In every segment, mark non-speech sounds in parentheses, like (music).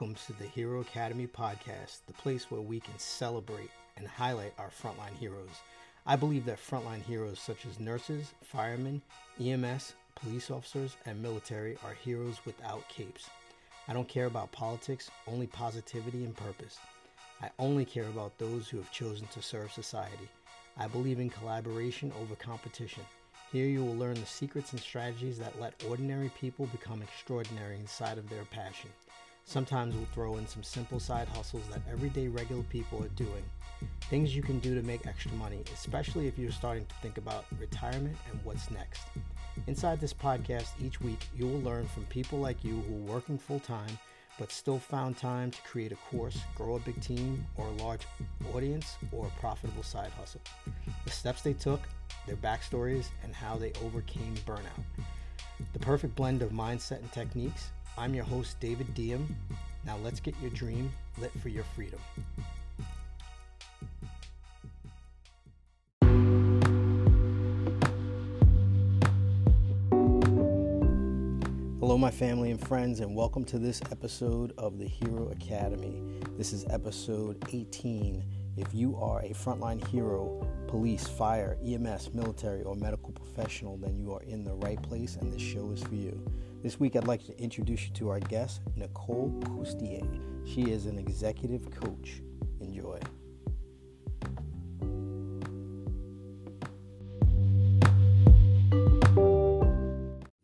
Welcome to the Hero Academy podcast, the place where we can celebrate and highlight our frontline heroes. I believe that frontline heroes such as nurses, firemen, EMS, police officers, and military are heroes without capes. I don't care about politics, only positivity and purpose. I only care about those who have chosen to serve society. I believe in collaboration over competition. Here you will learn the secrets and strategies that let ordinary people become extraordinary inside of their passion. Sometimes we'll throw in some simple side hustles that everyday regular people are doing. Things you can do to make extra money, especially if you're starting to think about retirement and what's next. Inside this podcast, each week you will learn from people like you who are working full time but still found time to create a course, grow a big team or a large audience, or a profitable side hustle. The steps they took, their backstories, and how they overcame burnout. The perfect blend of mindset and techniques I'm your host, David Diem. Now let's get your dream lit for your freedom. Hello, my family and friends, and welcome to this episode of the Hero Academy. This is episode 18. If you are a frontline hero, police, fire, EMS, military, or medical professional, then you are in the right place, and this show is for you. This week, I'd like to introduce you to our guest, Nicole Coustier. She is an executive coach. Enjoy.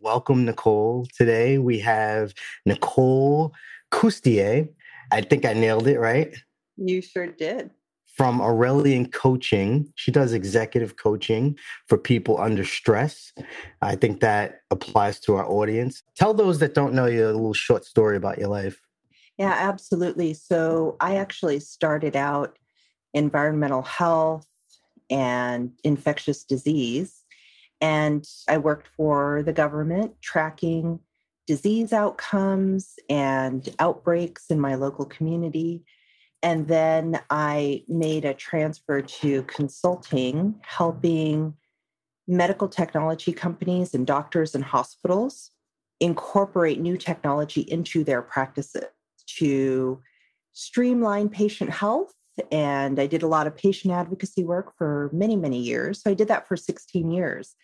Welcome, Nicole. Today we have Nicole Coustier. I think I nailed it, right? You sure did from Aurelian Coaching. She does executive coaching for people under stress. I think that applies to our audience. Tell those that don't know you a little short story about your life. Yeah, absolutely. So I actually started out environmental health and infectious disease. And I worked for the government tracking disease outcomes and outbreaks in my local community and then I made a transfer to consulting, helping medical technology companies and doctors and hospitals incorporate new technology into their practices to streamline patient health. And I did a lot of patient advocacy work for many, many years. So I did that for 16 years.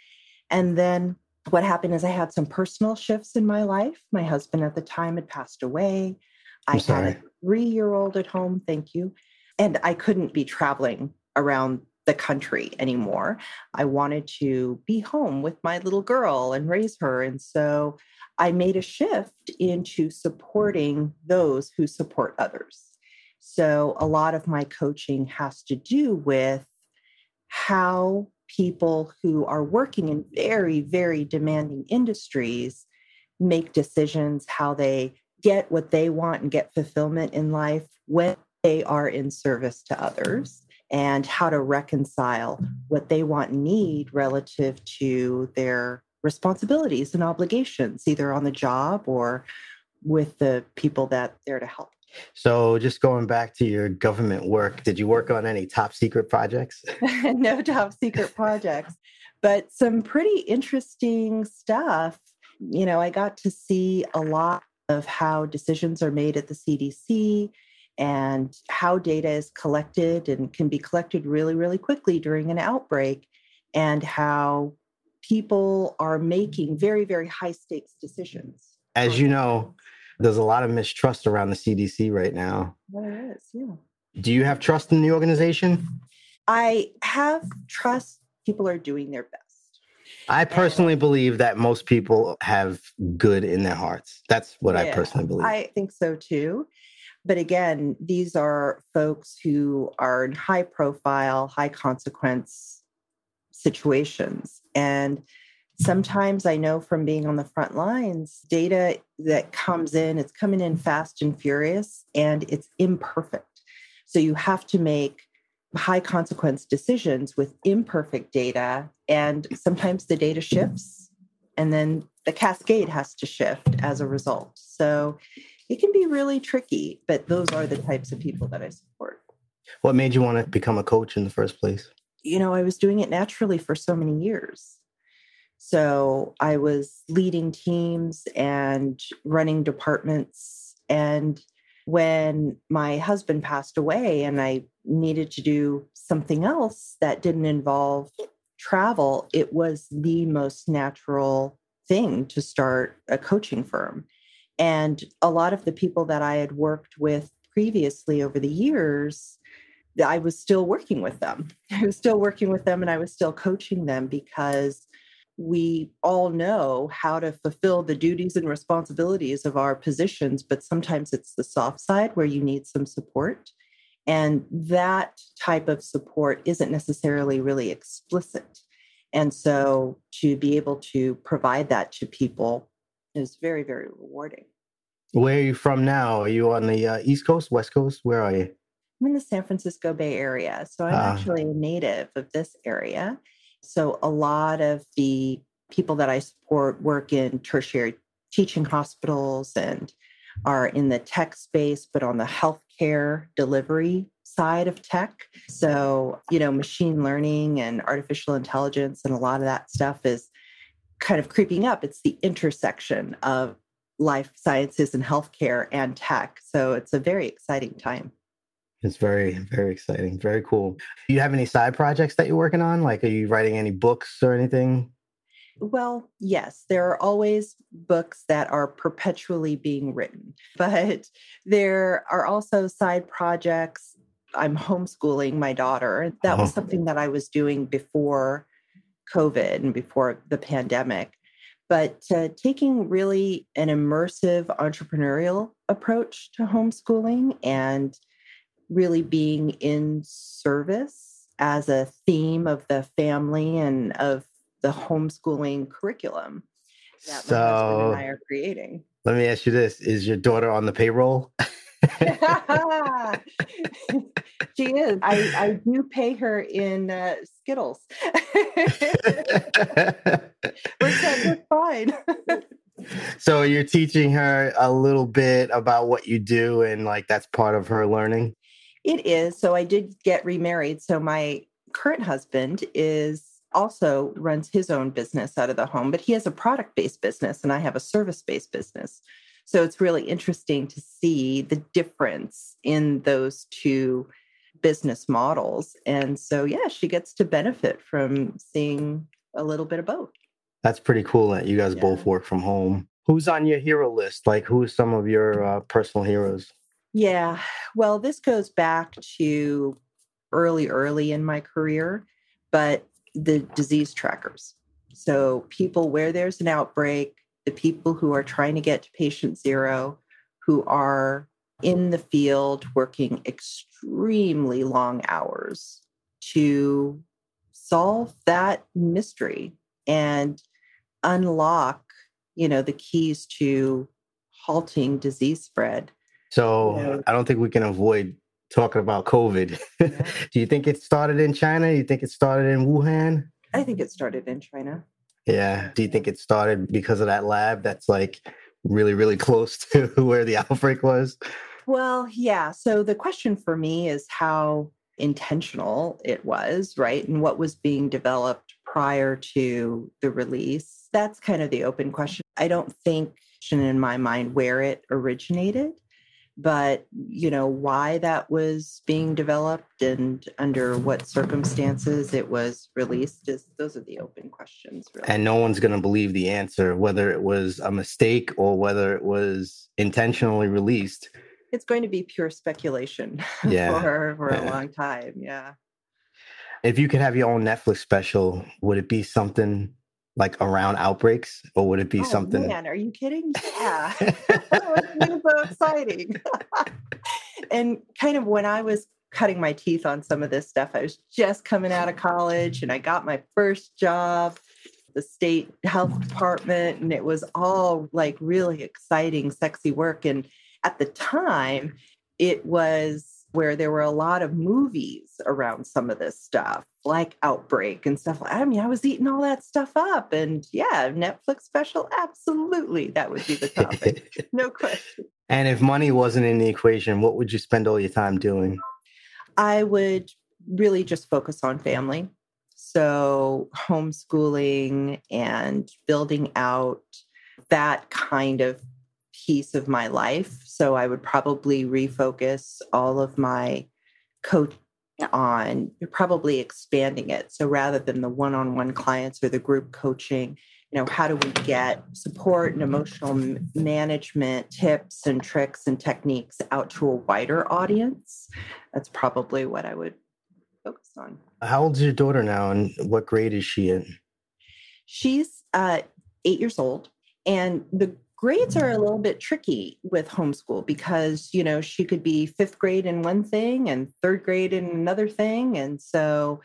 And then what happened is I had some personal shifts in my life. My husband at the time had passed away. I'm I sorry. had a three year old at home. Thank you. And I couldn't be traveling around the country anymore. I wanted to be home with my little girl and raise her. And so I made a shift into supporting those who support others. So a lot of my coaching has to do with how people who are working in very, very demanding industries make decisions, how they get what they want and get fulfillment in life when they are in service to others and how to reconcile what they want and need relative to their responsibilities and obligations, either on the job or with the people that they're to help. So, just going back to your government work, did you work on any top secret projects? (laughs) no top secret projects, but some pretty interesting stuff. You know, I got to see a lot of how decisions are made at the CDC and how data is collected and can be collected really, really quickly during an outbreak, and how people are making very, very high stakes decisions. As you know, there's a lot of mistrust around the CDC right now. There is, yeah. Do you have trust in the organization? I have trust people are doing their best. I personally believe that most people have good in their hearts. That's what yeah, I personally believe. I think so too. But again, these are folks who are in high profile, high consequence situations. And sometimes I know from being on the front lines, data that comes in, it's coming in fast and furious and it's imperfect. So you have to make high consequence decisions with imperfect data. And sometimes the data shifts and then the cascade has to shift as a result. So it can be really tricky, but those are the types of people that I support. What made you want to become a coach in the first place? You know, I was doing it naturally for so many years. So I was leading teams and running departments. And when my husband passed away and I needed to do something else that didn't involve travel, it was the most natural thing to start a coaching firm. And a lot of the people that I had worked with previously over the years, I was still working with them. (laughs) I was still working with them and I was still coaching them because we all know how to fulfill the duties and responsibilities of our positions, but sometimes it's the soft side where you need some support. And that type of support isn't necessarily really explicit. And so to be able to provide that to people is very, very rewarding. Where are you from now? Are you on the uh, East Coast, West Coast? Where are you? I'm in the San Francisco Bay Area. So I'm uh, actually a native of this area. So a lot of the people that I support work in tertiary teaching hospitals and are in the tech space, but on the healthcare delivery side of tech. So, you know, machine learning and artificial intelligence and a lot of that stuff is kind of creeping up. It's the intersection of life sciences and healthcare and tech. So it's a very exciting time. It's very, very exciting. Very cool. Do you have any side projects that you're working on? Like, are you writing any books or anything? Well, yes, there are always books that are perpetually being written, (laughs) but there are also side projects. I'm homeschooling my daughter. That was oh. something that I was doing before COVID and before the pandemic. But uh, taking really an immersive entrepreneurial approach to homeschooling and really being in service as a theme of the family and of the homeschooling curriculum that so, my husband and I are creating. Let me ask you this: Is your daughter on the payroll? (laughs) she is. I, I do pay her in uh, Skittles. (laughs) we're, we're fine. (laughs) so you're teaching her a little bit about what you do, and like that's part of her learning. It is. So I did get remarried. So my current husband is also runs his own business out of the home, but he has a product based business and I have a service based business. So it's really interesting to see the difference in those two business models. And so, yeah, she gets to benefit from seeing a little bit of both. That's pretty cool that you guys yeah. both work from home. Who's on your hero list? Like, who's some of your uh, personal heroes? Yeah. Well, this goes back to early, early in my career, but the disease trackers. So, people where there's an outbreak, the people who are trying to get to patient zero, who are in the field working extremely long hours to solve that mystery and unlock you know the keys to halting disease spread so I don't think we can avoid talking about COVID. Yeah. (laughs) Do you think it started in China? You think it started in Wuhan? I think it started in China. Yeah. Do you think it started because of that lab that's like really, really close (laughs) to where the outbreak was? Well, yeah. So the question for me is how intentional it was, right? And what was being developed prior to the release. That's kind of the open question. I don't think in my mind where it originated but you know why that was being developed and under what circumstances it was released is those are the open questions really. and no one's going to believe the answer whether it was a mistake or whether it was intentionally released it's going to be pure speculation (laughs) yeah. for, for yeah. a long time yeah if you could have your own netflix special would it be something like around outbreaks, or would it be oh, something? Man, are you kidding? Yeah, (laughs) (laughs) so exciting. (laughs) and kind of when I was cutting my teeth on some of this stuff, I was just coming out of college, and I got my first job, the state health department, and it was all like really exciting, sexy work. And at the time, it was where there were a lot of movies around some of this stuff, like Outbreak and stuff. I mean, I was eating all that stuff up. And yeah, Netflix special, absolutely. That would be the topic. (laughs) no question. And if money wasn't in the equation, what would you spend all your time doing? I would really just focus on family. So, homeschooling and building out that kind of piece of my life. So I would probably refocus all of my coach on probably expanding it. So rather than the one-on-one clients or the group coaching, you know, how do we get support and emotional management tips and tricks and techniques out to a wider audience? That's probably what I would focus on. How old is your daughter now and what grade is she in? She's uh, eight years old. And the grades are a little bit tricky with homeschool because you know she could be fifth grade in one thing and third grade in another thing and so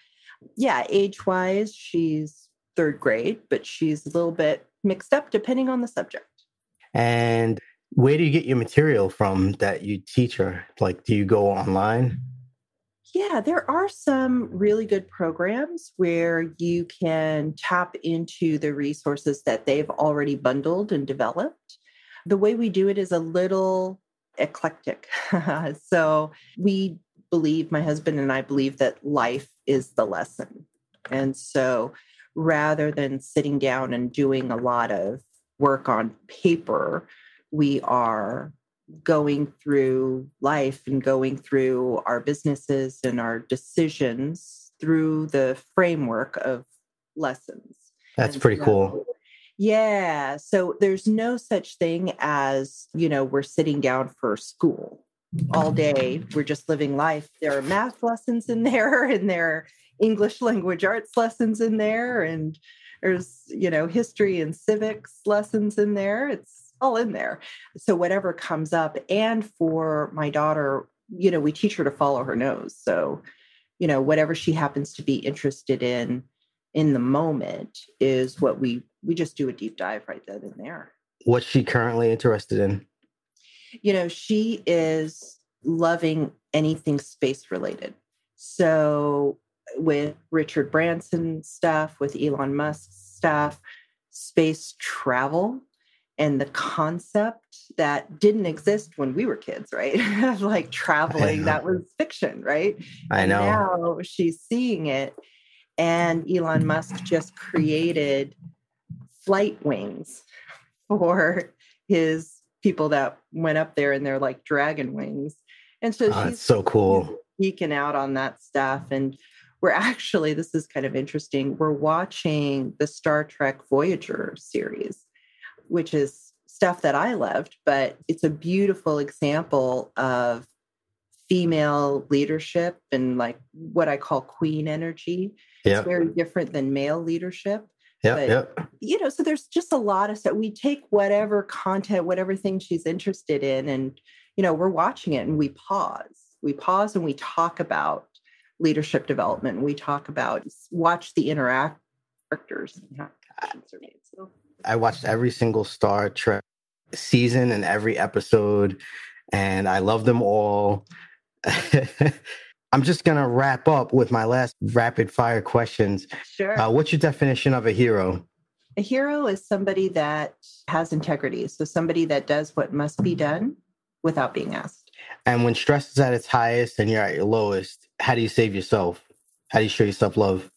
yeah age wise she's third grade but she's a little bit mixed up depending on the subject. And where do you get your material from that you teach her? Like do you go online yeah, there are some really good programs where you can tap into the resources that they've already bundled and developed. The way we do it is a little eclectic. (laughs) so we believe, my husband and I believe that life is the lesson. And so rather than sitting down and doing a lot of work on paper, we are going through life and going through our businesses and our decisions through the framework of lessons. That's and pretty so, cool. Yeah. So there's no such thing as, you know, we're sitting down for school all day. We're just living life. There are math lessons in there (laughs) and there are English language arts lessons in there and there's, you know, history and civics lessons in there. It's all in there. So whatever comes up. And for my daughter, you know, we teach her to follow her nose. So, you know, whatever she happens to be interested in in the moment is what we we just do a deep dive right then and there. What's she currently interested in? You know, she is loving anything space related. So with Richard Branson stuff, with Elon Musk stuff, space travel and the concept that didn't exist when we were kids, right? (laughs) like (laughs) traveling, that was fiction, right? I know. Now she's seeing it. And Elon Musk just created flight wings (laughs) for his people that went up there and they're like dragon wings. And so oh, she's so cool. Geeking out on that stuff. And we're actually, this is kind of interesting. We're watching the Star Trek Voyager series which is stuff that I loved, but it's a beautiful example of female leadership and like what I call queen energy. Yeah. It's very different than male leadership. Yeah, yeah. You know, so there's just a lot of stuff. We take whatever content, whatever thing she's interested in, and you know, we're watching it and we pause. We pause and we talk about leadership development. We talk about watch the interact characters and how actions are made. So I watched every single Star Trek season and every episode, and I love them all. (laughs) I'm just gonna wrap up with my last rapid fire questions. Sure. Uh, what's your definition of a hero? A hero is somebody that has integrity. So somebody that does what must be done without being asked. And when stress is at its highest and you're at your lowest, how do you save yourself? How do you show yourself love?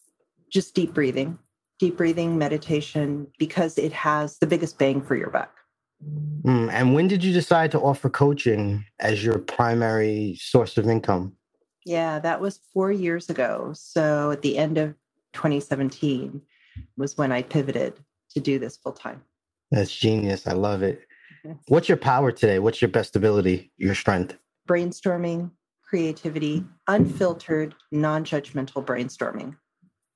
Just deep breathing deep breathing, meditation, because it has the biggest bang for your buck. Mm, and when did you decide to offer coaching as your primary source of income? Yeah, that was four years ago. So at the end of 2017 was when I pivoted to do this full time. That's genius. I love it. What's your power today? What's your best ability, your strength? Brainstorming, creativity, unfiltered, non judgmental brainstorming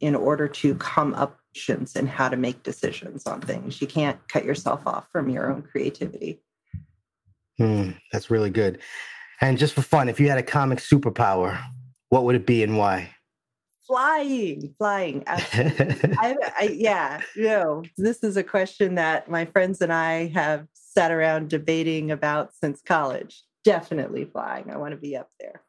in order to come up and how to make decisions on things. You can't cut yourself off from your own creativity. Hmm, that's really good. And just for fun, if you had a comic superpower, what would it be and why? Flying, flying. (laughs) I, I, yeah, you know, this is a question that my friends and I have sat around debating about since college. Definitely flying. I want to be up there.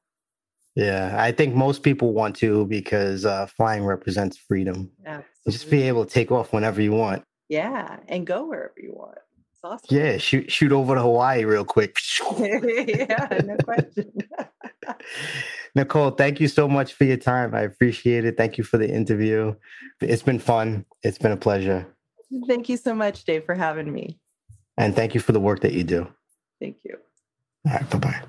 Yeah, I think most people want to because uh, flying represents freedom. Absolutely. Just be able to take off whenever you want. Yeah, and go wherever you want. It's awesome. Yeah, shoot shoot over to Hawaii real quick. (laughs) yeah, no question. (laughs) Nicole, thank you so much for your time. I appreciate it. Thank you for the interview. It's been fun. It's been a pleasure. Thank you so much, Dave, for having me. And thank you for the work that you do. Thank you. All right, bye bye.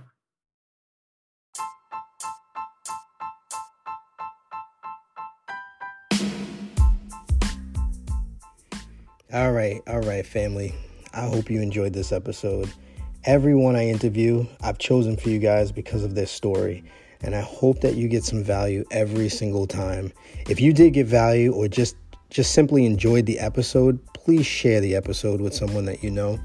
All right, all right, family. I hope you enjoyed this episode. Everyone I interview, I've chosen for you guys because of their story, and I hope that you get some value every single time. If you did get value or just just simply enjoyed the episode, please share the episode with someone that you know.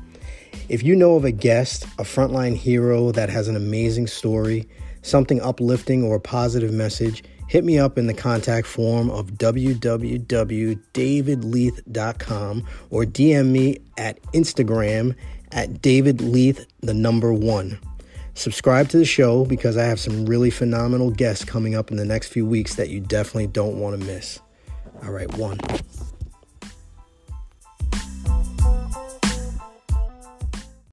If you know of a guest, a frontline hero that has an amazing story, something uplifting or a positive message, hit me up in the contact form of www.davidleith.com or DM me at Instagram at davidleith, the number one. Subscribe to the show because I have some really phenomenal guests coming up in the next few weeks that you definitely don't want to miss. All right, one.